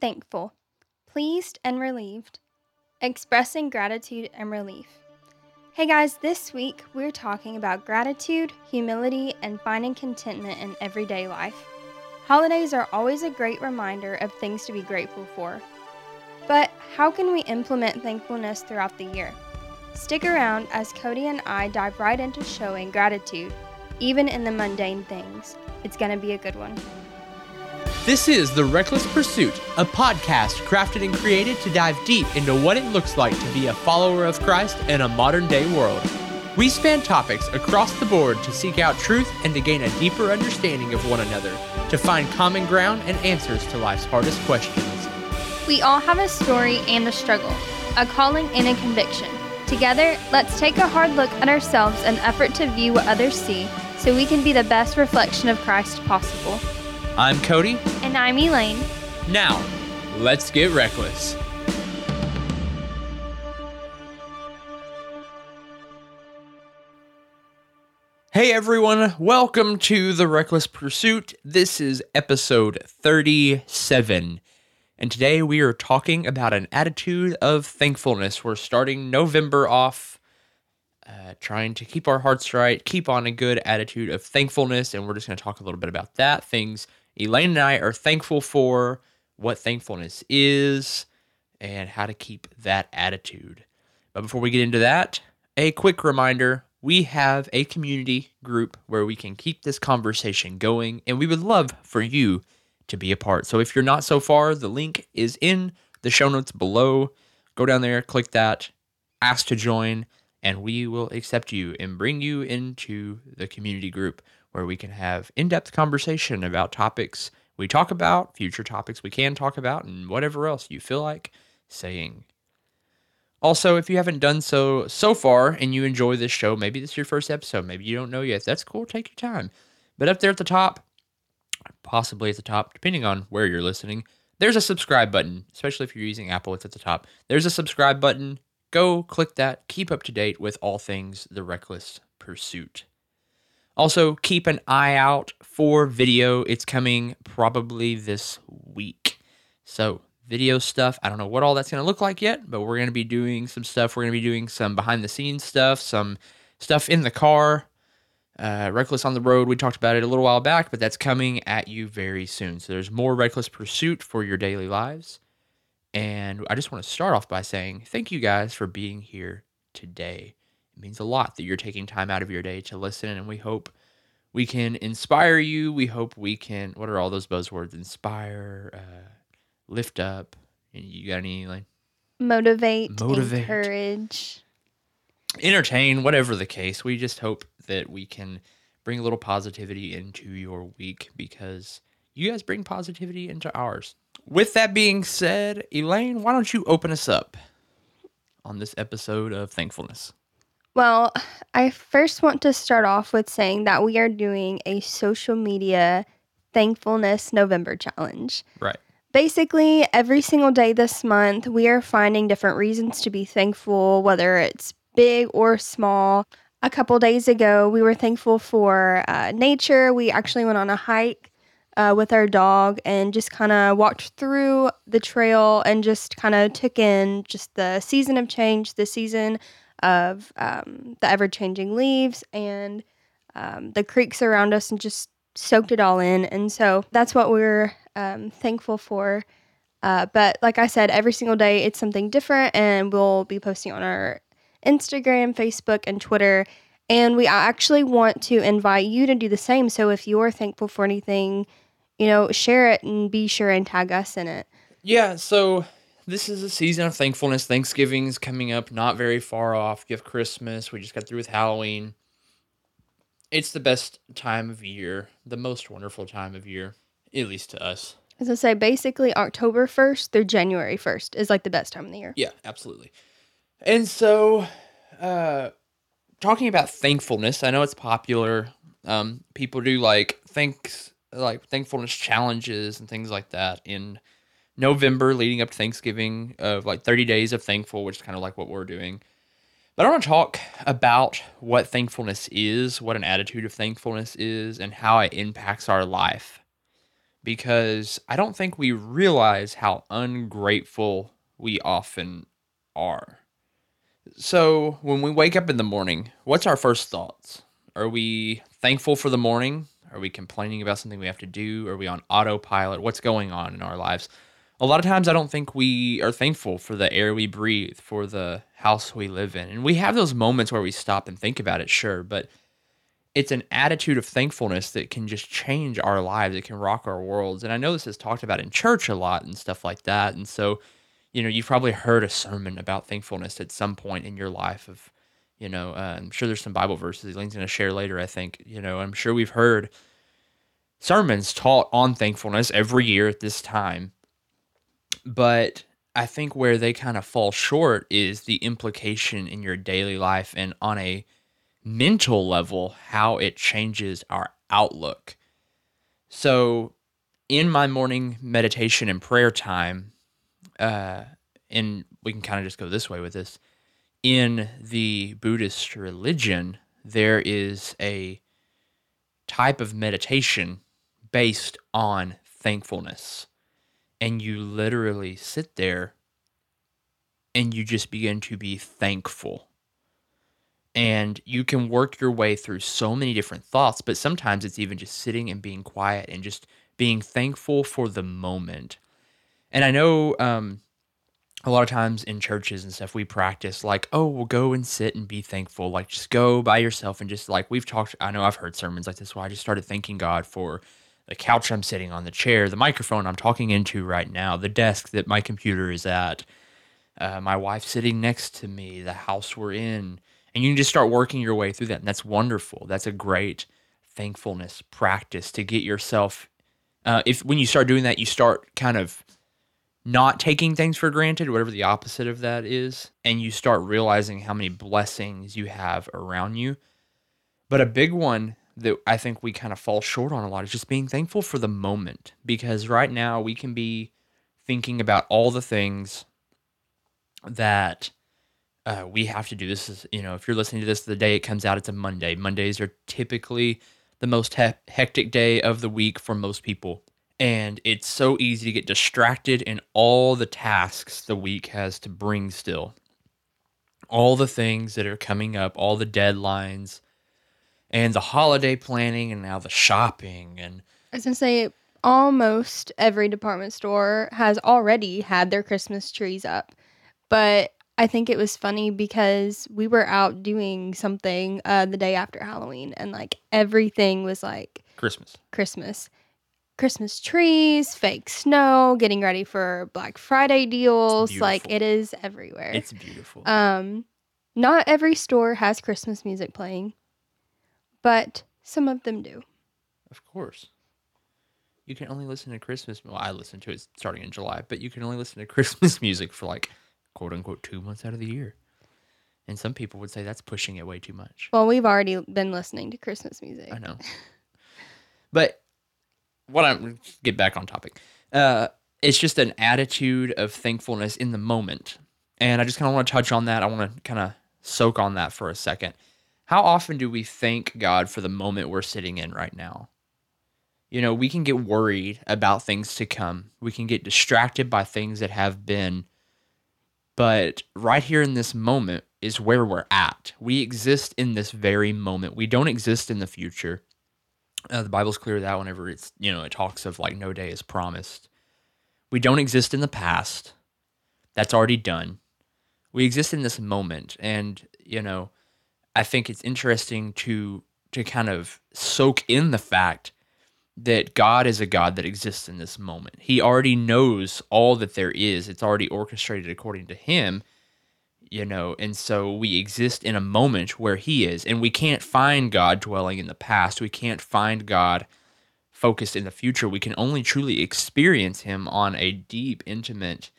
thankful, pleased and relieved, expressing gratitude and relief. Hey guys, this week we're talking about gratitude, humility, and finding contentment in everyday life. Holidays are always a great reminder of things to be grateful for. But how can we implement thankfulness throughout the year? Stick around as Cody and I dive right into showing gratitude, even in the mundane things. It's going to be a good one. This is The Reckless Pursuit, a podcast crafted and created to dive deep into what it looks like to be a follower of Christ in a modern day world. We span topics across the board to seek out truth and to gain a deeper understanding of one another, to find common ground and answers to life's hardest questions. We all have a story and a struggle, a calling and a conviction. Together, let's take a hard look at ourselves and effort to view what others see so we can be the best reflection of Christ possible. I'm Cody. And I'm Elaine. Now, let's get reckless. Hey everyone, welcome to The Reckless Pursuit. This is episode 37. And today we are talking about an attitude of thankfulness. We're starting November off uh, trying to keep our hearts right, keep on a good attitude of thankfulness. And we're just going to talk a little bit about that, things Elaine and I are thankful for, what thankfulness is, and how to keep that attitude. But before we get into that, a quick reminder we have a community group where we can keep this conversation going, and we would love for you to be a part. So if you're not so far, the link is in the show notes below. Go down there, click that, ask to join, and we will accept you and bring you into the community group where we can have in depth conversation about topics we talk about, future topics we can talk about, and whatever else you feel like saying. Also, if you haven't done so so far and you enjoy this show, maybe this is your first episode, maybe you don't know yet, that's cool, take your time. But up there at the top, possibly at the top, depending on where you're listening, there's a subscribe button, especially if you're using Apple, it's at the top. There's a subscribe button. Go click that, keep up to date with all things The Reckless Pursuit. Also, keep an eye out for video. It's coming probably this week. So, video stuff, I don't know what all that's going to look like yet, but we're going to be doing some stuff. We're going to be doing some behind the scenes stuff, some stuff in the car. Uh, Reckless on the Road, we talked about it a little while back, but that's coming at you very soon. So, there's more Reckless Pursuit for your daily lives. And I just want to start off by saying thank you guys for being here today. It means a lot that you're taking time out of your day to listen, and we hope we can inspire you. We hope we can. What are all those buzzwords? Inspire, uh, lift up. And You got any like motivate, motivate, encourage, entertain, whatever the case. We just hope that we can bring a little positivity into your week because you guys bring positivity into ours. With that being said, Elaine, why don't you open us up on this episode of Thankfulness? Well, I first want to start off with saying that we are doing a social media thankfulness November challenge. Right. Basically, every single day this month, we are finding different reasons to be thankful, whether it's big or small. A couple days ago, we were thankful for uh, nature. We actually went on a hike uh, with our dog and just kind of walked through the trail and just kind of took in just the season of change, the season of um, the ever changing leaves and um, the creeks around us and just soaked it all in. And so that's what we're um, thankful for. Uh, but like I said, every single day it's something different, and we'll be posting on our Instagram, Facebook, and Twitter. And we actually want to invite you to do the same. So if you're thankful for anything, you know, share it and be sure and tag us in it. Yeah. So this is a season of thankfulness. Thanksgiving's coming up not very far off. You have Christmas. We just got through with Halloween. It's the best time of year, the most wonderful time of year, at least to us. As I say, basically October 1st through January 1st is like the best time of the year. Yeah, absolutely. And so, uh, talking about thankfulness, I know it's popular. Um, people do like thanks, like thankfulness challenges and things like that in November leading up to Thanksgiving of like 30 days of thankful, which is kind of like what we're doing. But I want to talk about what thankfulness is, what an attitude of thankfulness is, and how it impacts our life. because I don't think we realize how ungrateful we often are. So, when we wake up in the morning, what's our first thoughts? Are we thankful for the morning? Are we complaining about something we have to do? Are we on autopilot? What's going on in our lives? A lot of times, I don't think we are thankful for the air we breathe, for the house we live in. And we have those moments where we stop and think about it, sure, but it's an attitude of thankfulness that can just change our lives. It can rock our worlds. And I know this is talked about in church a lot and stuff like that. And so, you know, you've probably heard a sermon about thankfulness at some point in your life of, you know, uh, I'm sure there's some Bible verses Elaine's going to share later, I think. You know, I'm sure we've heard sermons taught on thankfulness every year at this time. But I think where they kind of fall short is the implication in your daily life and on a mental level, how it changes our outlook. So, in my morning meditation and prayer time, uh, and we can kind of just go this way with this. In the Buddhist religion, there is a type of meditation based on thankfulness. And you literally sit there and you just begin to be thankful. And you can work your way through so many different thoughts, but sometimes it's even just sitting and being quiet and just being thankful for the moment and I know um, a lot of times in churches and stuff, we practice like, oh, we'll go and sit and be thankful. Like, just go by yourself and just like we've talked. I know I've heard sermons like this where I just started thanking God for the couch I'm sitting on, the chair, the microphone I'm talking into right now, the desk that my computer is at, uh, my wife sitting next to me, the house we're in. And you can just start working your way through that. And that's wonderful. That's a great thankfulness practice to get yourself. Uh, if when you start doing that, you start kind of not taking things for granted, whatever the opposite of that is, and you start realizing how many blessings you have around you. But a big one that I think we kind of fall short on a lot is just being thankful for the moment because right now we can be thinking about all the things that uh, we have to do. This is, you know, if you're listening to this the day it comes out, it's a Monday. Mondays are typically the most he- hectic day of the week for most people and it's so easy to get distracted in all the tasks the week has to bring still all the things that are coming up all the deadlines and the holiday planning and now the shopping and I was gonna say almost every department store has already had their Christmas trees up. But I think it was funny because we were out doing something uh, the day after Halloween and like everything was like christmas Christmas. Christmas trees, fake snow, getting ready for Black Friday deals. Like it is everywhere. it's beautiful um not every store has Christmas music playing, but some of them do. of course you can only listen to christmas well i listen to it starting in july but you can only listen to christmas music for like quote unquote two months out of the year and some people would say that's pushing it way too much Well, we've already been listening to Christmas music. I know. but what I'm get back on topic. Uh, it's just an attitude of thankfulness in the moment, and I just kind of want to touch on that. I want to kind of soak on that for a second. How often do we thank God for the moment we're sitting in right now? You know, we can get worried about things to come. We can get distracted by things that have been. But right here in this moment is where we're at. We exist in this very moment. We don't exist in the future. Uh, the Bible's clear that whenever it's, you know, it talks of like no day is promised. We don't exist in the past. That's already done. We exist in this moment. And, you know, I think it's interesting to to kind of soak in the fact that God is a God that exists in this moment. He already knows all that there is. It's already orchestrated according to him, you know, and so we exist in a moment where he is and we can't find God dwelling in the past. We can't find God focused in the future. We can only truly experience him on a deep, intimate,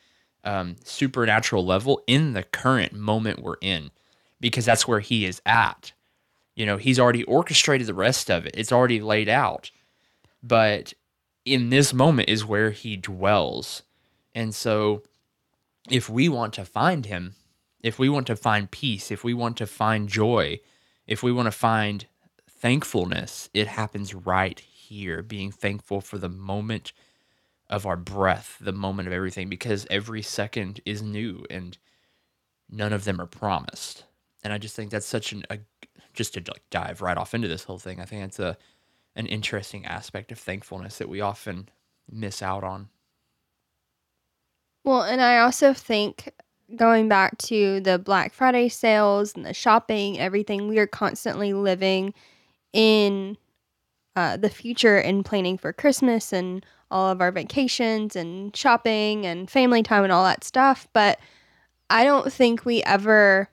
um, supernatural level in the current moment we're in because that's where he is at. You know, he's already orchestrated the rest of it. It's already laid out but in this moment is where he dwells. And so if we want to find him, if we want to find peace, if we want to find joy, if we want to find thankfulness, it happens right here, being thankful for the moment of our breath, the moment of everything, because every second is new and none of them are promised. And I just think that's such an, a, just to like dive right off into this whole thing, I think it's a, an interesting aspect of thankfulness that we often miss out on. Well, and I also think going back to the Black Friday sales and the shopping, everything, we are constantly living in uh, the future and planning for Christmas and all of our vacations and shopping and family time and all that stuff. But I don't think we ever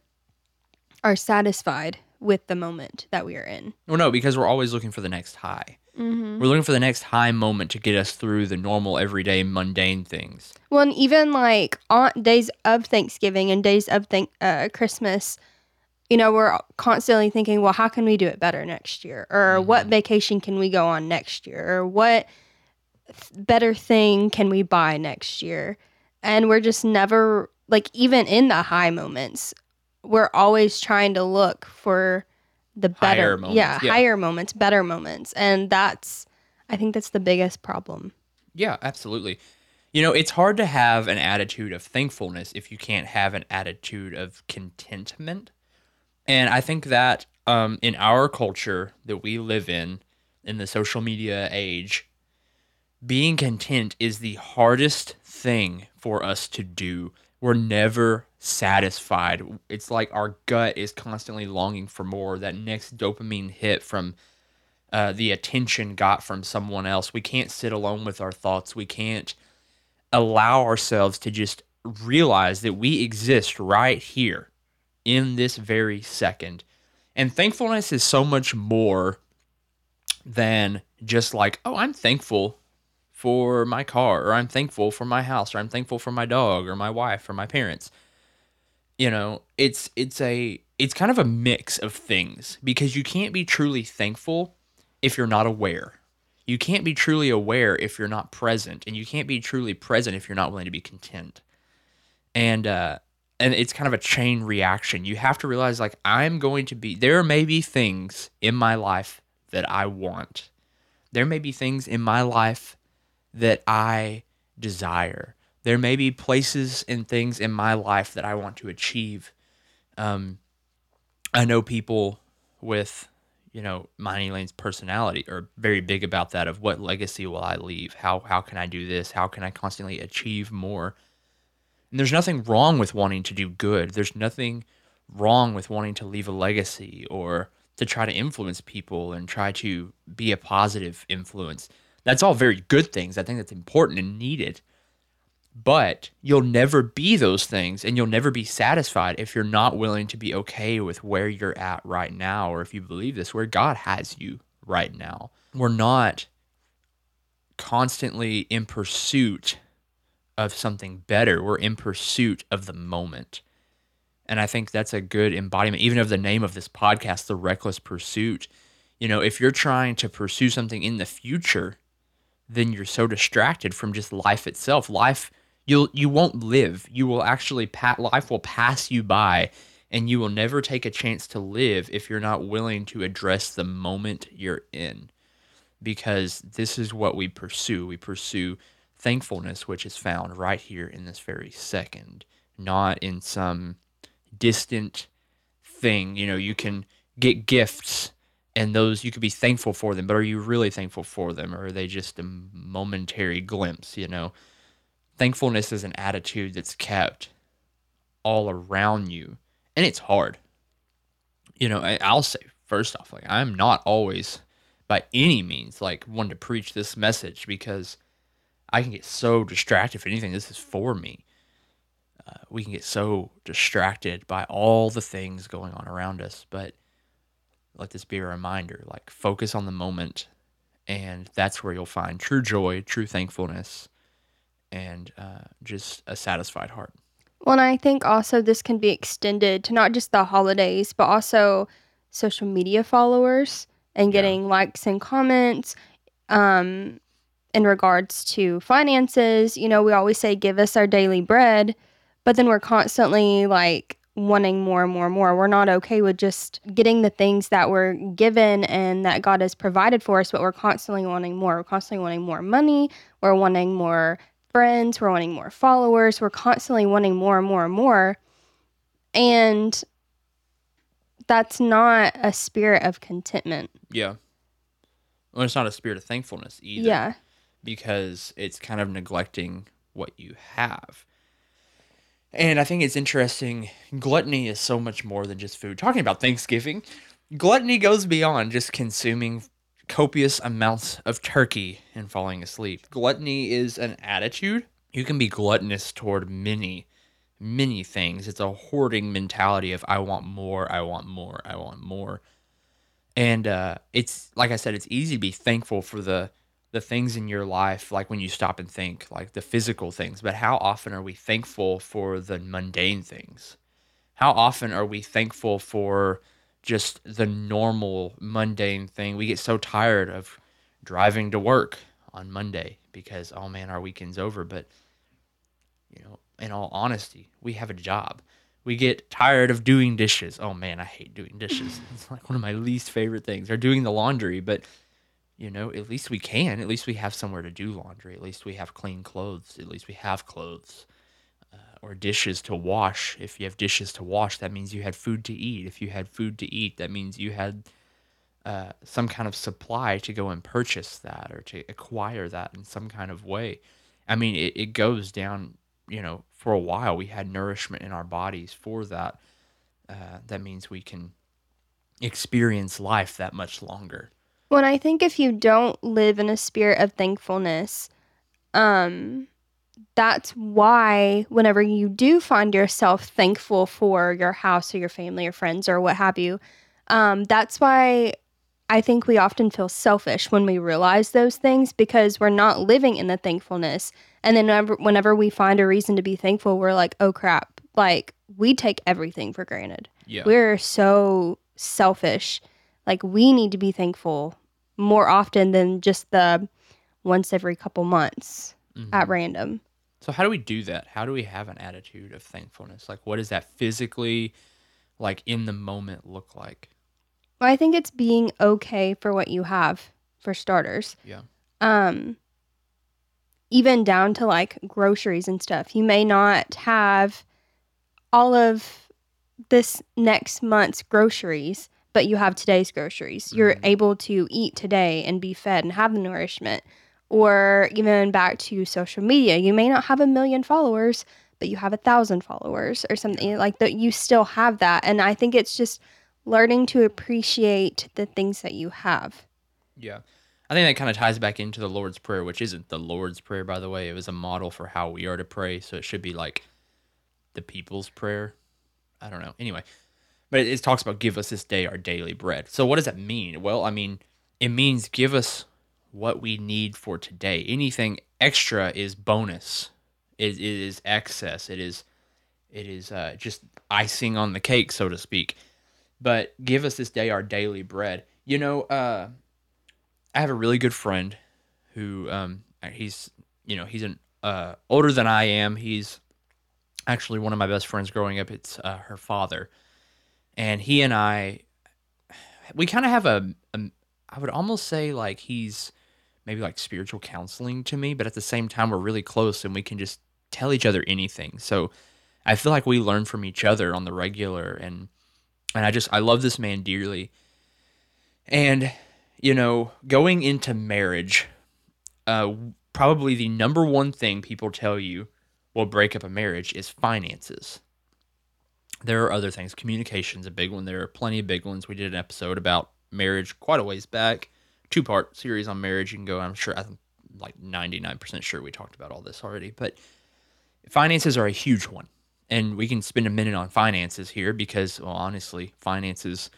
are satisfied with the moment that we are in. Well, no, because we're always looking for the next high. Mm-hmm. We're looking for the next high moment to get us through the normal, everyday, mundane things. Well, and even like on days of Thanksgiving and days of thank uh, Christmas, you know, we're constantly thinking, well, how can we do it better next year? Or what Mhm. vacation can we go on next year? Or what th- better thing can we buy next year? And we're just never like even in the high moments, we're always trying to look for the better, Higher moments, yeah, yeah. higher moments, better moments, and that's I think that's the biggest problem. Yeah, absolutely. You know, it's hard to have an attitude of thankfulness if you can't have an attitude of contentment. And I think that um, in our culture that we live in, in the social media age, being content is the hardest thing for us to do. We're never satisfied. It's like our gut is constantly longing for more, that next dopamine hit from uh, the attention got from someone else. We can't sit alone with our thoughts. We can't allow ourselves to just realize that we exist right here in this very second. And thankfulness is so much more than just like, oh, I'm thankful for my car, or I'm thankful for my house, or I'm thankful for my dog, or my wife, or my parents. You know, it's it's a it's kind of a mix of things because you can't be truly thankful if you're not aware. You can't be truly aware if you're not present, and you can't be truly present if you're not willing to be content. And uh, and it's kind of a chain reaction. You have to realize, like, I'm going to be. There may be things in my life that I want. There may be things in my life that I desire. There may be places and things in my life that I want to achieve. Um, I know people with you know, my Elaine's personality are very big about that of what legacy will I leave? How how can I do this? How can I constantly achieve more? And there's nothing wrong with wanting to do good. There's nothing wrong with wanting to leave a legacy or to try to influence people and try to be a positive influence. That's all very good things. I think that's important and needed. But you'll never be those things and you'll never be satisfied if you're not willing to be okay with where you're at right now, or if you believe this, where God has you right now. We're not constantly in pursuit of something better, we're in pursuit of the moment. And I think that's a good embodiment, even of the name of this podcast, The Reckless Pursuit. You know, if you're trying to pursue something in the future, then you're so distracted from just life itself. Life you'll you won't live. You will actually pat life will pass you by and you will never take a chance to live if you're not willing to address the moment you're in. Because this is what we pursue. We pursue thankfulness which is found right here in this very second, not in some distant thing. You know, you can get gifts and those you could be thankful for them, but are you really thankful for them or are they just a momentary glimpse, you know? Thankfulness is an attitude that's kept all around you and it's hard. You know, I'll say first off, like I'm not always by any means like one to preach this message because I can get so distracted. If anything, this is for me. Uh, we can get so distracted by all the things going on around us, but let this be a reminder like focus on the moment and that's where you'll find true joy true thankfulness and uh, just a satisfied heart Well, and I think also this can be extended to not just the holidays, but also social media followers and Yeah. getting likes and comments. Um, in regards to finances, you know, we always say, give us our daily bread, but then we're constantly like wanting more and more and more. We're not okay with just getting the things that we're given and that God has provided for us, but we're constantly wanting more. We're constantly wanting more money. We're wanting more friends. We're wanting more followers. We're constantly wanting more and more and more. And that's not a spirit of contentment. Yeah. Well, it's not a spirit of thankfulness either. Yeah. Because it's kind of neglecting what you have. And I think it's interesting. Gluttony is so much more than just food. Talking about Thanksgiving, gluttony goes beyond just consuming copious amounts of turkey and falling asleep. Gluttony is an attitude. You can be gluttonous toward many, many things. It's a hoarding mentality of I want more, I want more, I want more. And uh, it's like I said, it's easy to be thankful for the the things in your life, like when you stop and think, like the physical things, but how often are we thankful for the mundane things? How often are we thankful for just the normal mundane thing? We get so tired of driving to work on Monday because, oh man, our weekend's over. But, you know, in all honesty, we have a job. We get tired of doing dishes. Oh man, I hate doing dishes. It's like one of my least favorite things, or doing the laundry. But you know, at least we can. At least we have somewhere to do laundry. At least we have clean clothes. At least we have clothes or dishes to wash. If you have dishes to wash, that means you had food to eat. If you had food to eat, that means you had uh, some kind of supply to go and purchase that or to acquire that in some kind of way. I mean, it, it goes down, you know, for a while we had nourishment in our bodies for that. Uh, that means we can experience life that much longer. Well, I think if you don't live in a spirit of thankfulness, um, that's why whenever you do find yourself thankful for your house or your family or friends or what have you, um, that's why I think we often feel selfish when we realize those things because we're not living in the thankfulness. And then whenever, whenever we find a reason to be thankful, we're like, oh crap, like we take everything for granted. Yeah. We're so selfish like we need to be thankful more often than just the once every couple months Mhm. at random. So how do we do that? How do we have an attitude of thankfulness? Like what does that physically like in the moment look like? Well, I think it's being okay for what you have for starters. Yeah. Um even down to like groceries and stuff. You may not have all of this next month's groceries, but you have today's groceries. You're Mhm. able to eat today and be fed and have the nourishment. Or even back to social media, you may not have a million followers, but you have a thousand followers or something like that. You still have that. And I think it's just learning to appreciate the things that you have. Yeah. I think that kind of ties back into the Lord's Prayer, which isn't the Lord's Prayer, by the way. It was a model for how we are to pray. So it should be like the people's prayer. I don't know. Anyway, but it, it talks about give us this day our daily bread. So what does that mean? Well, I mean, it means give us what we need for today. Anything extra is bonus. It, it is excess. It is it is uh, just icing on the cake, so to speak. But give us this day our daily bread. You know, uh, I have a really good friend who um, he's you know he's an uh, older than I am. He's actually one of my best friends growing up. It's uh, her father, and he and I we kind of have a, a I would almost say like he's maybe like spiritual counseling to me, but at the same time we're really close and we can just tell each other anything. So I feel like we learn from each other on the regular and and I just I love this man dearly. And you know, going into marriage, uh probably the number one thing people tell you will break up a marriage is finances. There are other things. Communication's a big one. There are plenty of big ones. We did an episode about marriage quite a ways back. Two part series on marriage. You can go, I'm sure I'm like 99% sure we talked about all this already. But finances are a huge one. And we can spend a minute on finances here because, well, honestly, finances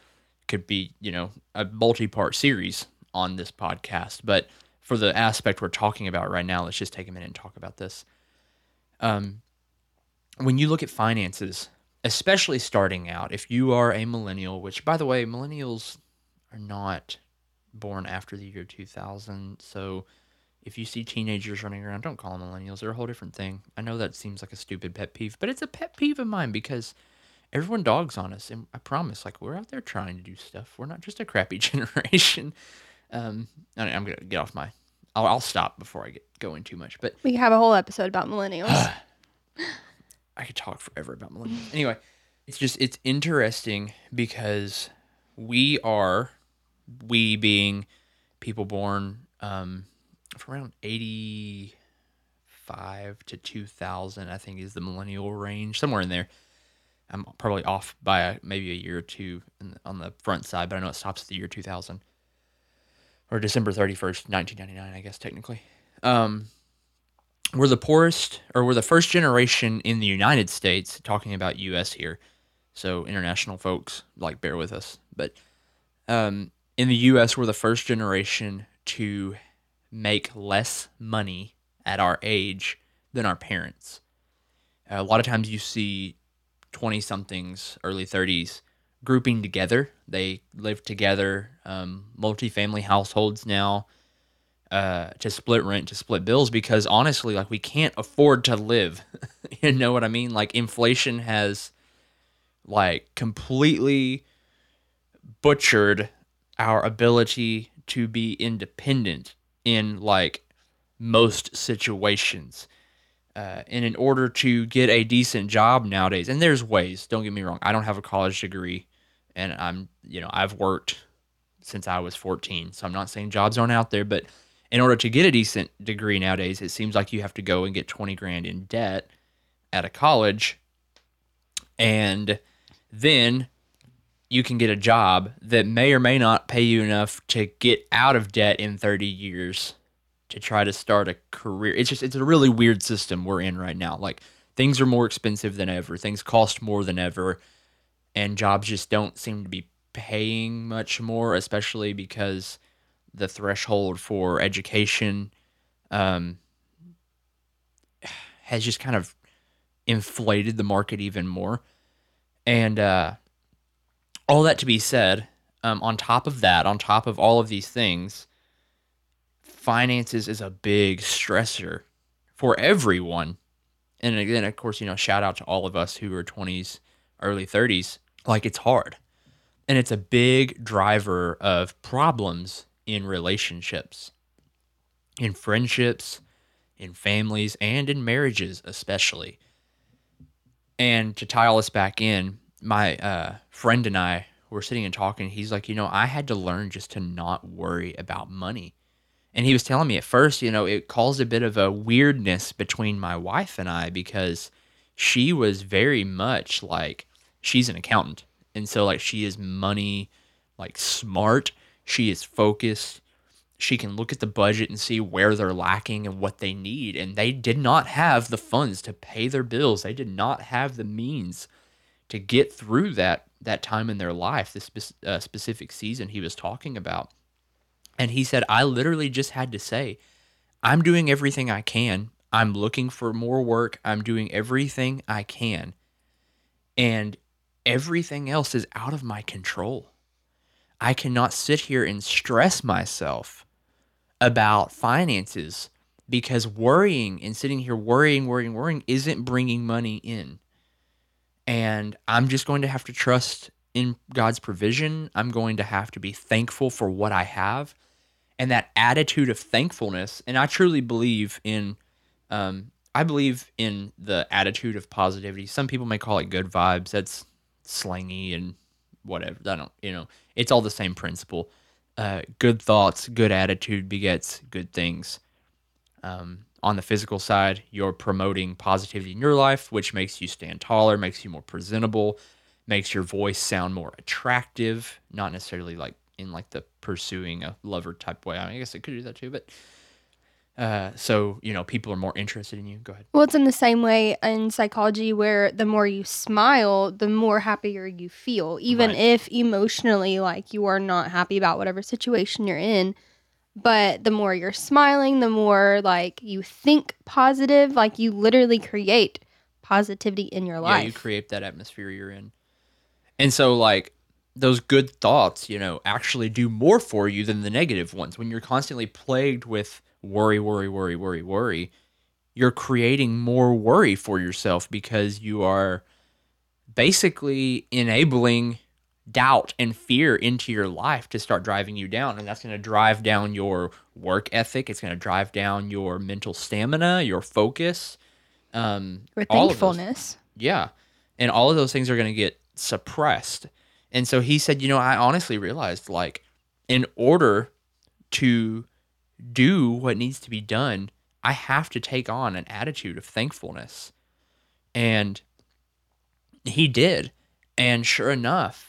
could be, you know, a multi part series on this podcast. But for the aspect we're talking about right now, let's just take a minute and talk about this. Um, when you look at finances, especially starting out, if you are a millennial, which by the way, millennials are not born after the year 2000. So if you see teenagers running around, don't call them millennials. They're a whole different thing. I know that seems like a stupid pet peeve, but it's a pet peeve of mine because everyone dogs on us, and I promise, like we're out there trying to do stuff. We're not just a crappy generation. Um, I- I'm gonna get off my. I'll, I'll stop before I get going too much, but We have a whole episode about millennials. I could talk forever about millennials. Anyway, it's just it's interesting because we are we being people born um, from around eighty five to two thousand, I think is the millennial range, somewhere in there. I'm probably off by a, maybe a year or two the, on the front side, but I know it stops at the year two thousand or December thirty first, nineteen ninety nine, I guess technically. Um, we're the poorest or we're the first generation in the United States talking about US here. So international folks like bear with us, but um, in the US we're the first generation to make less money at our age than our parents. a lot of times you see 20 somethings, early 30s grouping together. They live together, um, multifamily households now uh, to split rent, to split bills, because honestly, like we can't afford to live. you know what I mean? Like inflation has like completely butchered our ability to be independent in like most situations. Uh, and in order to get a decent job nowadays, and there's ways, don't get me wrong, I don't have a college degree and I'm, you know, I've worked since I was 14. So I'm not saying jobs aren't out there, but in order to get a decent degree nowadays, it seems like you have to go and get 20 grand in debt at a college. And then you can get a job that may or may not pay you enough to get out of debt in 30 years to try to start a career. It's just it's a really weird system we're in right now. Like things are more expensive than ever. Things cost more than ever and jobs just don't seem to be paying much more, especially because the threshold for education um, has just kind of inflated the market even more. And uh, all that to be said, um, on top of that, on top of all of these things, finances is a big stressor for everyone. And again, of course, you know, shout out to all of us who are 20s, early 30s. Like it's hard. And it's a big driver of problems in relationships, in friendships, in families, and in marriages, especially. And to tie all this back in, my uh, friend and I were sitting and talking. He's like, you know, I had to learn just to not worry about money. And he was telling me at first, you know, it caused a bit of a weirdness between my wife and I because she was very much like, she's an accountant. And so, like, she is money, like, smart. She is focused. She can look at the budget and see where they're lacking and what they need. And they did not have the funds to pay their bills. They did not have the means to get through that that time in their life, this spe- uh, specific season he was talking about. And he said, I literally just had to say, I'm doing everything I can. I'm looking for more work. I'm doing everything I can. And everything else is out of my control. I cannot sit here and stress myself about finances because worrying and sitting here worrying, worrying, worrying isn't bringing money in. And I'm just going to have to trust in God's provision. I'm going to have to be thankful for what I have. And that attitude of thankfulness, and I truly believe in, um, I believe in the attitude of positivity. Some people may call it good vibes. That's slangy and whatever. I don't, you know, it's all the same principle. Uh, good thoughts, good attitude begets good things. Um, on the physical side, you're promoting positivity in your life, which makes you stand taller, makes you more presentable, makes your voice sound more attractive, not necessarily like in like the pursuing a lover type way. I, mean, I guess it could do that too, but uh, so you know, people are more interested in you. Go ahead. Well, it's in the same way in psychology where the more you smile, the more happier you feel, even Right. if emotionally, like you are not happy about whatever situation you're in. But the more you're smiling, the more like you think positive, like you literally create positivity in your life. Yeah, you create that atmosphere you're in. And so like those good thoughts, you know, actually do more for you than the negative ones. When you're constantly plagued with worry, worry, worry, worry, worry, you're creating more worry for yourself because you are basically enabling doubt and fear into your life to start driving you down. And that's going to drive down your work ethic. It's going to drive down your mental stamina, your focus. Um, those- thankfulness. yeah. And all of those things are going to get suppressed. And so he said, you know, I honestly realized like in order to do what needs to be done, I have to take on an attitude of thankfulness. And he did. And sure enough,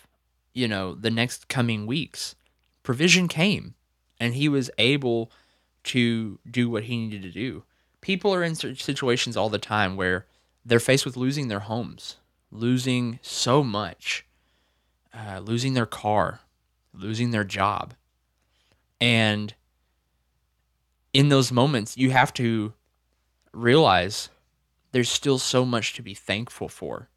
you know, the next coming weeks, provision came and he was able to do what he needed to do. People are in situations all the time where they're faced with losing their homes, losing so much, uh, losing their car, losing their job. And in those moments, you have to realize there's still so much to be thankful for.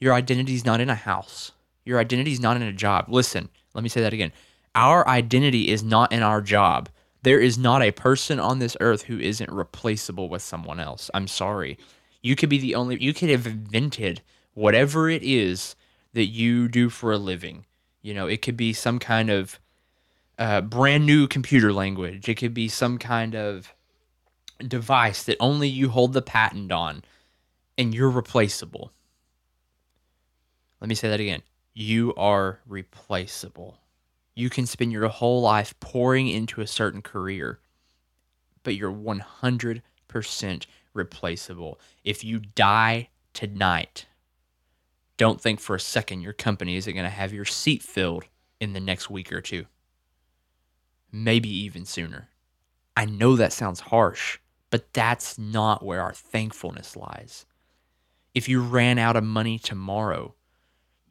Your identity is not in a house. Your identity is not in a job. Listen, let me say that again. Our identity is not in our job. There is not a person on this earth who isn't replaceable with someone else. I'm sorry. You could be the only, you could have invented whatever it is that you do for a living. You know, it could be some kind of uh, brand new computer language, it could be some kind of device that only you hold the patent on, and you're replaceable. Let me say that again. You are replaceable. You can spend your whole life pouring into a certain career, but you're 100% replaceable. If you die tonight, don't think for a second your company isn't going to have your seat filled in the next week or two. Maybe even sooner. I know that sounds harsh, but that's not where our thankfulness lies. If you ran out of money tomorrow,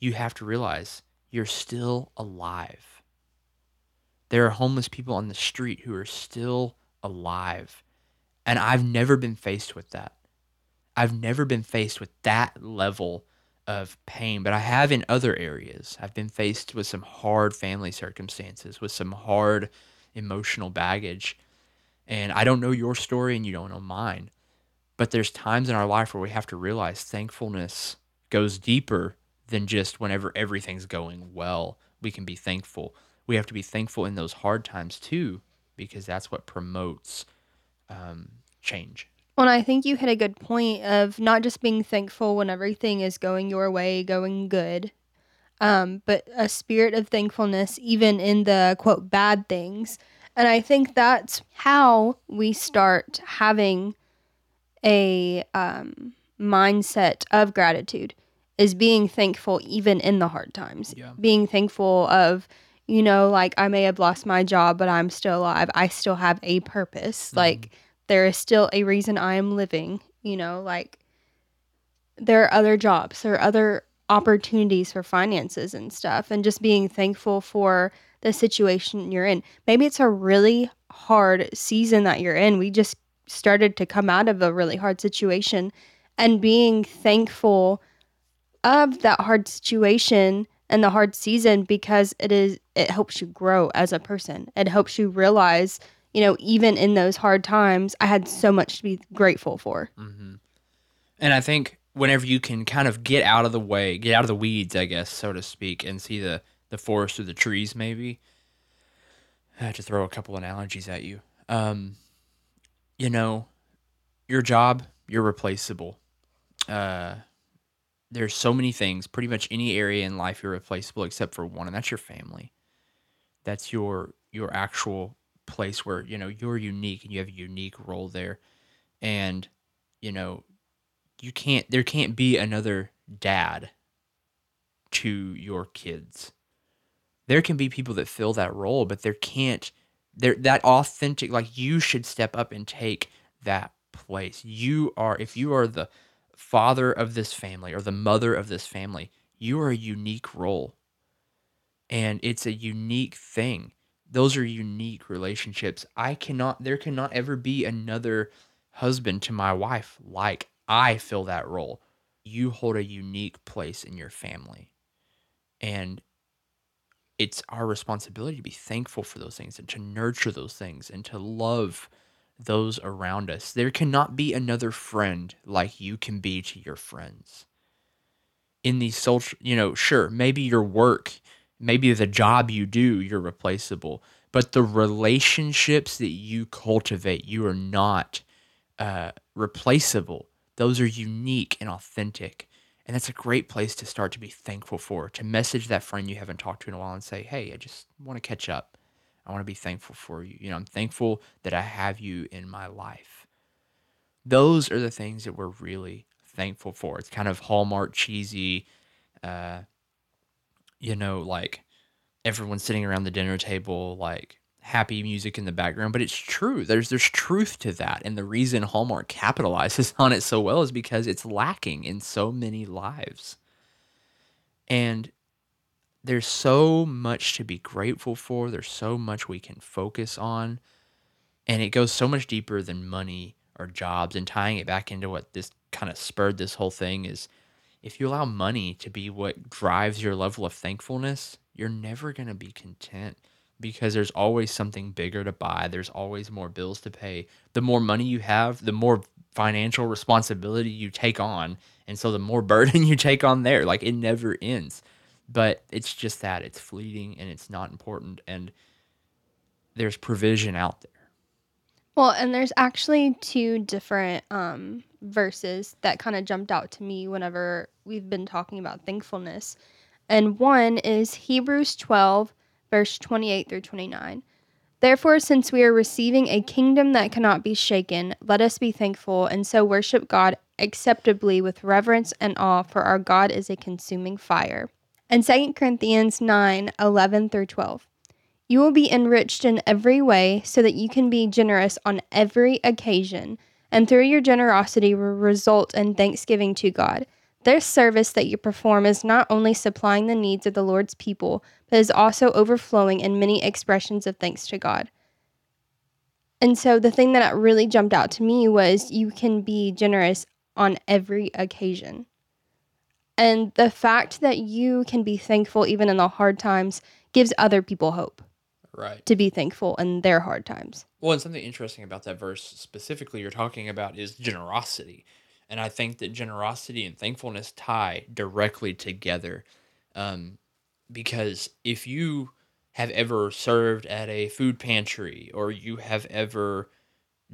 you have to realize you're still alive. There are homeless people on the street who are still alive. And I've never been faced with that. I've never been faced with that level of pain, but I have in other areas. I've been faced with some hard family circumstances, with some hard emotional baggage. And I don't know your story and you don't know mine. But there's times in our life where we have to realize thankfulness goes deeper than just whenever everything's going well. We can be thankful. We have to be thankful in those hard times too, because that's what promotes um, change. Well, and I think you hit a good point of not just being thankful when everything is going your way, going good, um, but a spirit of thankfulness even in the quote bad things. And I think that's how we start having a um, mindset of gratitude is being thankful even in the hard times. Yeah. Being thankful of, you know, like I may have lost my job, but I'm still alive. I still have a purpose. Mm-hmm. Like there is still a reason I am living, you know, like there are other jobs, there are other opportunities for finances and stuff, and just being thankful for the situation you're in. Maybe it's a really hard season that you're in. We just started to come out of a really hard situation, and being thankful of that hard situation and the hard season because it is it helps you grow as a person. It helps you realize, you know, even in those hard times, I had so much to be grateful for. hmm And I think whenever you can kind of get out of the way, get out of the weeds, I guess, so to speak, and see the the forest through the trees, maybe. I have to throw a couple analogies at you. Um, you know, your job, you're replaceable. Uh, there's so many things, pretty much any area in life you're replaceable except for one, and that's your family. That's your your actual place where, you know, you're unique and you have a unique role there. And, you know, you can't there can't be another dad to your kids. There can be people that fill that role, but there can't there that authentic like you should step up and take that place. You are if you are the father of this family or the mother of this family, you are a unique role. And it's a unique thing. Those are unique relationships. I cannot there cannot ever be another husband to my wife like I fill that role. You hold a unique place in your family. And it's our responsibility to be thankful for those things and to nurture those things and to love those around us. There cannot be another friend like you can be to your friends. in these social, you know, sure, maybe your work, maybe the job you do, you're replaceable, but the relationships that you cultivate, you are not uh, replaceable. Those are unique and authentic. And that's a great place to start to be thankful for, to message that friend you haven't talked to in a while and say, hey, I just want to catch up. I want to be thankful for you. You know, I'm thankful that I have you in my life. Those are the things that we're really thankful for. It's kind of Hallmark cheesy, uh, you know, like everyone sitting around the dinner table, like happy music in the background, but it's true. There's there's truth to that. And the reason Hallmark capitalizes on it so well is because it's lacking in so many lives. And there's so much to be grateful for. There's so much we can focus on. And it goes so much deeper than money or jobs. And tying it back into what this kind of spurred this whole thing is if you allow money to be what drives your level of thankfulness, you're never going to be content because there's always something bigger to buy. There's always more bills to pay. The more money you have, the more financial responsibility you take on. And so the more burden you take on there, like it never ends. But it's just that it's fleeting and it's not important. And there's provision out there. Well, and there's actually two different um, verses that kind of jumped out to me whenever we've been talking about thankfulness. And one is Hebrews 12, verse 28 through 29. Therefore, since we are receiving a kingdom that cannot be shaken, let us be thankful and so worship God acceptably with reverence and awe, for our God is a consuming fire. And 2 Corinthians 9 11 through 12. You will be enriched in every way so that you can be generous on every occasion, and through your generosity will result in thanksgiving to God. This service that you perform is not only supplying the needs of the Lord's people, but is also overflowing in many expressions of thanks to God. And so the thing that really jumped out to me was you can be generous on every occasion. And the fact that you can be thankful even in the hard times gives other people hope. Right. To be thankful in their hard times. Well, and something interesting about that verse specifically you're talking about is generosity. And I think that generosity and thankfulness tie directly together. Um, because if you have ever served at a food pantry or you have ever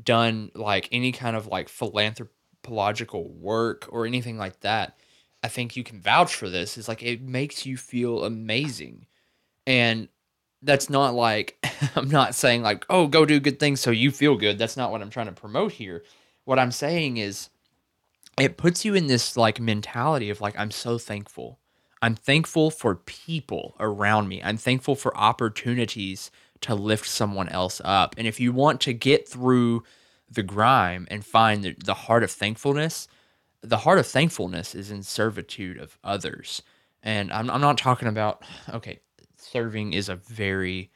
done like any kind of like philanthropological work or anything like that, I think you can vouch for this. Is like it makes you feel amazing. And that's not like I'm not saying like, oh, go do good things so you feel good. That's not what I'm trying to promote here. What I'm saying is it puts you in this like mentality of like I'm so thankful. I'm thankful for people around me. I'm thankful for opportunities to lift someone else up. And if you want to get through the grime and find the, the heart of thankfulness, the heart of thankfulness is in servitude of others. And I'm, I'm not talking about, okay, serving is a very,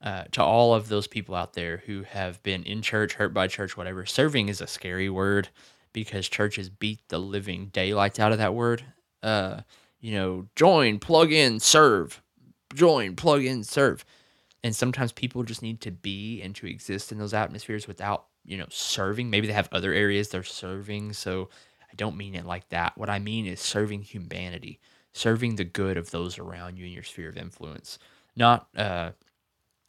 uh, to all of those people out there who have been in church, hurt by church, whatever, serving is a scary word because churches beat the living daylights out of that word. Uh, you know, join, plug in, serve, join, plug in, serve. And sometimes people just need to be and to exist in those atmospheres without, you know, serving. Maybe they have other areas they're serving. So I don't mean it like that. What I mean is serving humanity, serving the good of those around you in your sphere of influence, not uh,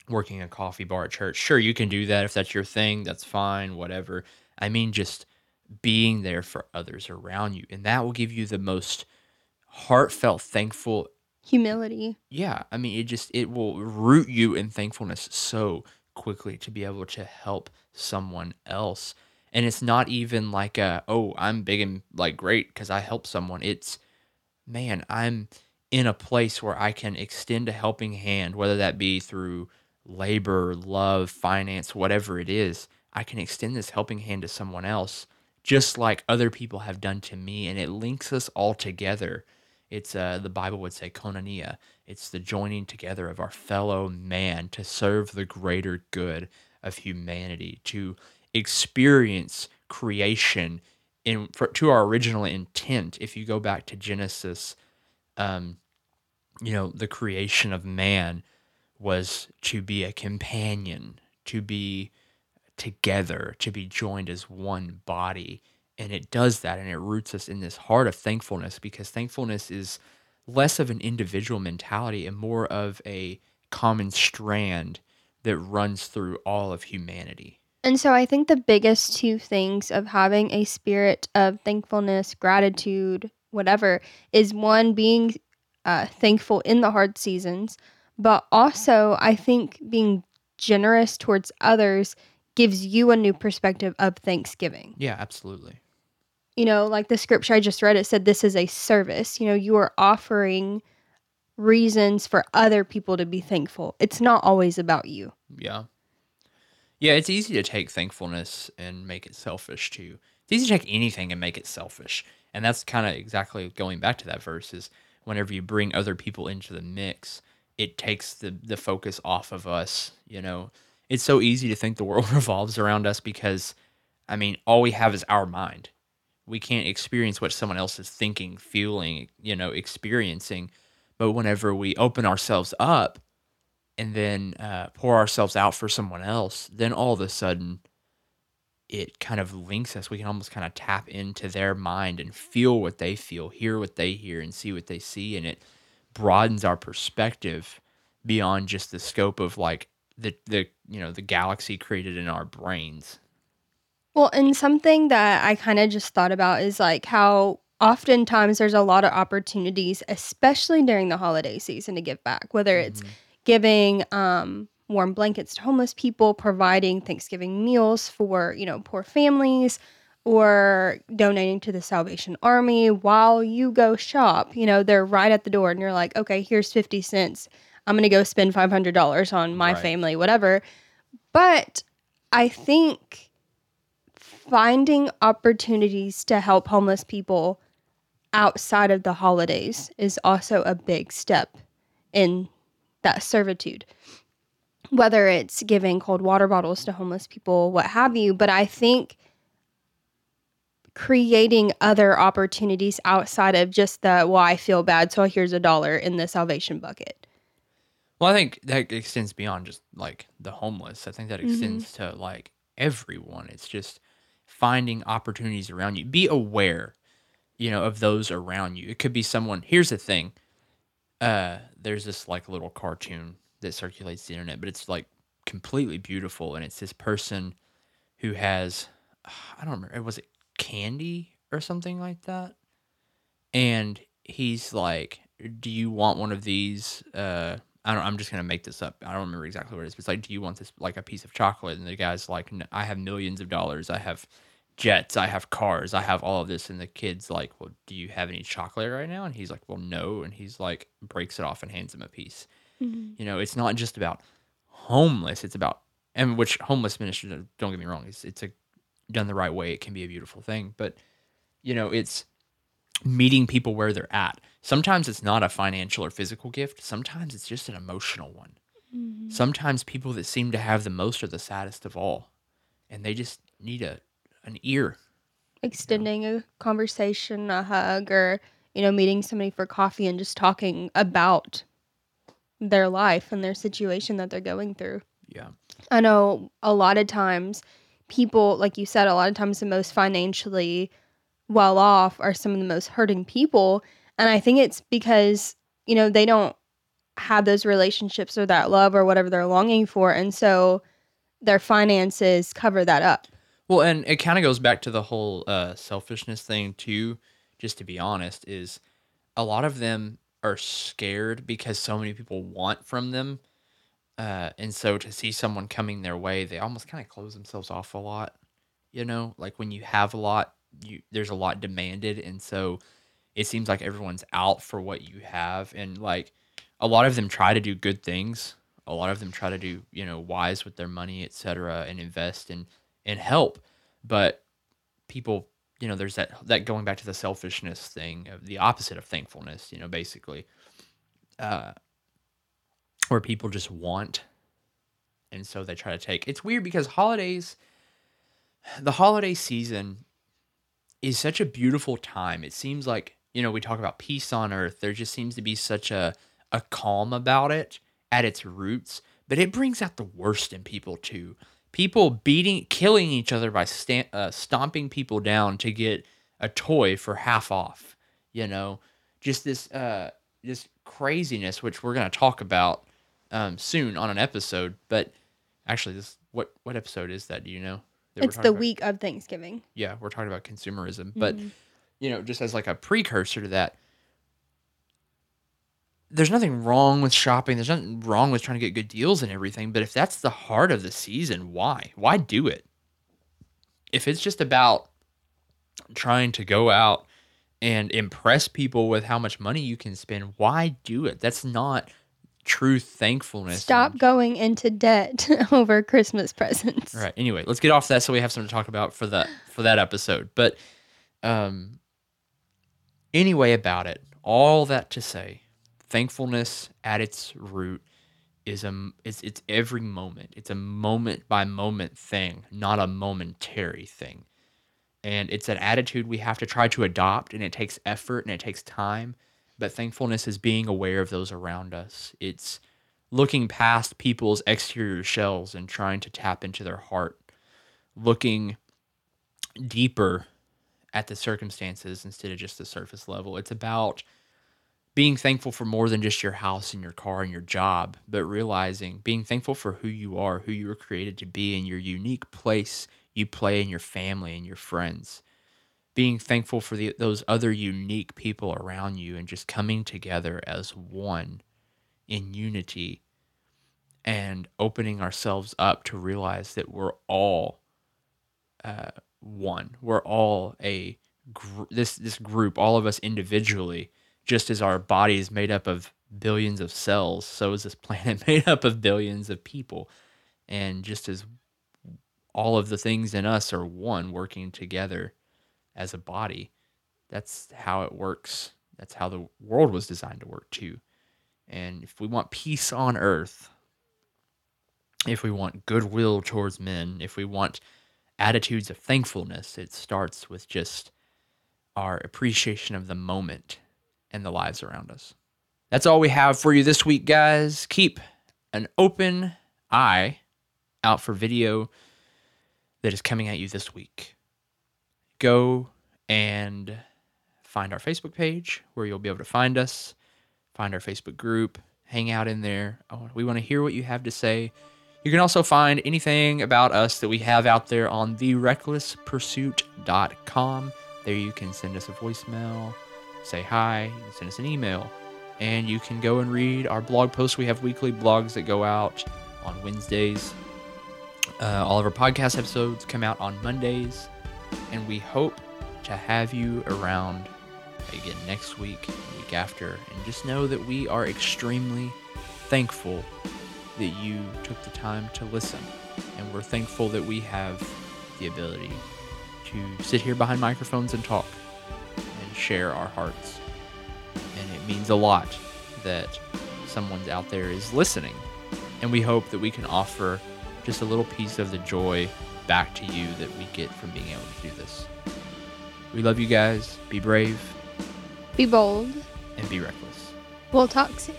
working a coffee bar at church. Sure, you can do that if that's your thing. That's fine, whatever. I mean, just being there for others around you. And that will give you the most heartfelt, thankful humility. Yeah. I mean, it just, it will root you in thankfulness so quickly to be able to help someone else. And it's not even like a, oh, I'm big and like great because I help someone. It's, man, I'm in a place where I can extend a helping hand, whether that be through labor, love, finance, whatever it is. I can extend this helping hand to someone else just like other people have done to me, and it links us all together. It's uh, the Bible would say koinonia. It's the joining together of our fellow man to serve the greater good of humanity, to experience creation in for, to our original intent. If you go back to Genesis, um, you know the creation of man was to be a companion, to be together to be joined as one body. and it does that and it roots us in this heart of thankfulness because thankfulness is less of an individual mentality and more of a common strand that runs through all of humanity. And so I think the biggest two things of having a spirit of thankfulness, gratitude, whatever, is one being uh, thankful in the hard seasons, but also I think being generous towards others gives you a new perspective of Thanksgiving. Yeah, absolutely. You know, like the scripture I just read, it said this is a service. You know, you are offering reasons for other people to be thankful. It's not always about you. Yeah. Yeah, it's easy to take thankfulness and make it selfish too. It's easy to take anything and make it selfish. And that's kind of exactly going back to that verse is whenever you bring other people into the mix, it takes the the focus off of us, you know. It's so easy to think the world revolves around us because I mean, all we have is our mind. We can't experience what someone else is thinking, feeling, you know, experiencing. But whenever we open ourselves up and then uh, pour ourselves out for someone else, then all of a sudden it kind of links us. We can almost kind of tap into their mind and feel what they feel, hear what they hear, and see what they see. And it broadens our perspective beyond just the scope of like the, the you know, the galaxy created in our brains. Well, and something that I kind of just thought about is like how oftentimes there's a lot of opportunities, especially during the holiday season, to give back, whether it's Mhm. Giving um, warm blankets to homeless people, providing Thanksgiving meals for, you know, poor families, or donating to the Salvation Army while you go shop. You know, they're right at the door and you're like, okay, here's 50 cents. I'm going to go spend $500 on my Right. family, whatever. But I think finding opportunities to help homeless people outside of the holidays is also a big step in that servitude. Whether it's giving cold water bottles to homeless people, what have you, but I think creating other opportunities outside of just the, well, I feel bad, so here's a dollar in the salvation bucket. Well, I think that extends beyond just like the homeless. I think that extends to like everyone. It's just finding opportunities around you. Be aware, you know, of those around you. It could be someone. Here's the thing. Uh, there's this like little cartoon that circulates the internet, but it's like completely beautiful, and it's this person who has, I don't remember, was it candy or something like that? and he's like, "Do you want one of these?" Uh, I don't. I'm just gonna make this up. I don't remember exactly what it is. But it's like, "Do you want this like a piece of chocolate?" And the guy's like, "N- "I have millions of dollars. I have jets. I have cars. I have all of this." And the kid's like, "Well, do you have any chocolate right now?" And he's like, "Well, no." And he's like, breaks it off and hands him a piece. Mm-hmm. You know, it's not just about homeless. It's about and which homeless ministry. Don't get me wrong. It's it's a done the right way. It can be a beautiful thing, but you know, it's meeting people where they're at. Sometimes it's not a financial or physical gift. Sometimes it's just an emotional one. Mm-hmm. Sometimes people that seem to have the most are the saddest of all, and they just need a an ear. Extending a conversation, a hug, or, you know, meeting somebody for coffee and just talking about their life and their situation that they're going through. Yeah, I know a lot of times people, like you said, a lot of times the most financially well off are some of the most hurting people. And I think it's because, you know, they don't have those relationships or that love or whatever they're longing for. And so their finances cover that up. Well, and it kind of goes back to the whole uh, selfishness thing too. Just to be honest, is a lot of them are scared because so many people want from them, uh, and so to see someone coming their way, they almost kind of close themselves off a lot. You know, like when you have a lot, you there's a lot demanded, and so it seems like everyone's out for what you have, and like a lot of them try to do good things. A lot of them try to do you know wise with their money, etc., and invest and and help. But people, you know, there's that that going back to the selfishness thing of the opposite of thankfulness. You know, basically, uh, where people just want, and so they try to take. It's weird because holidays, the holiday season, is such a beautiful time. It seems like you know we talk about peace on earth. There just seems to be such a a calm about it at its roots, but it brings out the worst in people too. People beating, killing each other by sta- uh, stomping people down to get a toy for half off. You know, just this uh, this craziness, which we're gonna talk about um, soon on an episode. But actually, this what what episode is that? Do you know? It's the about? week of Thanksgiving. Yeah, we're talking about consumerism, but Mhm. you know, just as like a precursor to that, there's nothing wrong with shopping. There's nothing wrong with trying to get good deals and everything. But if that's the heart of the season, why? Why do it? If it's just about trying to go out and impress people with how much money you can spend, why do it? That's not true thankfulness. Stop going into debt over Christmas presents. All right. Anyway, let's get off that so we have something to talk about for that for that episode. But um anyway about it, all that to say, thankfulness at its root is a it's it's every moment. It's a moment by moment thing, not a momentary thing. And it's an attitude we have to try to adopt and it takes effort and it takes time. But thankfulness is being aware of those around us. It's looking past people's exterior shells and trying to tap into their heart, looking deeper at the circumstances instead of just the surface level. It's about being thankful for more than just your house and your car and your job, but realizing being thankful for who you are, who you were created to be, and your unique place you play in your family and your friends. Being thankful for the, those other unique people around you and just coming together as one in unity and opening ourselves up to realize that we're all uh, one. We're all a gr- this this group, all of us individually, just as our body is made up of billions of cells, so is this planet made up of billions of people, and just as all of the things in us are one, working together as a body. That's how it works. That's how the world was designed to work too. And if we want peace on earth, if we want goodwill towards men, if we want attitudes of thankfulness, it starts with just our appreciation of the moment and the lives around us. That's all we have for you this week, guys. Keep an open eye out for video that is coming at you this week. Go and find our Facebook page where you'll be able to find us, find our Facebook group, hang out in there. Oh, we want to hear what you have to say. You can also find anything about us that we have out there on therecklesspursuit.com. There you can send us a voicemail, say hi, send us an email, and you can go and read our blog posts. We have weekly blogs that go out on Wednesdays. Uh, all of our podcast episodes come out on Mondays, and we hope to have you around again next week, week after, and just know that we are extremely thankful that you took the time to listen. And we're thankful that we have the ability to sit here behind microphones and talk and share our hearts. And it means a lot that someone's out there is listening. And we hope that we can offer just a little piece of the joy back to you that we get from being able to do this. We love you guys. Be brave Be bold. and be reckless. We'll talk soon.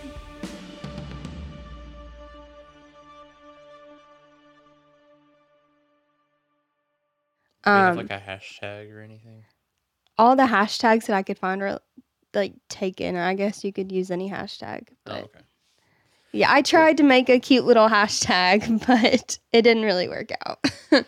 Do we have Um, like a hashtag or anything? All the hashtags that I could find were like taken. I guess you could use any hashtag. Oh, okay. yeah, I tried to make a cute little hashtag, but it didn't really work out.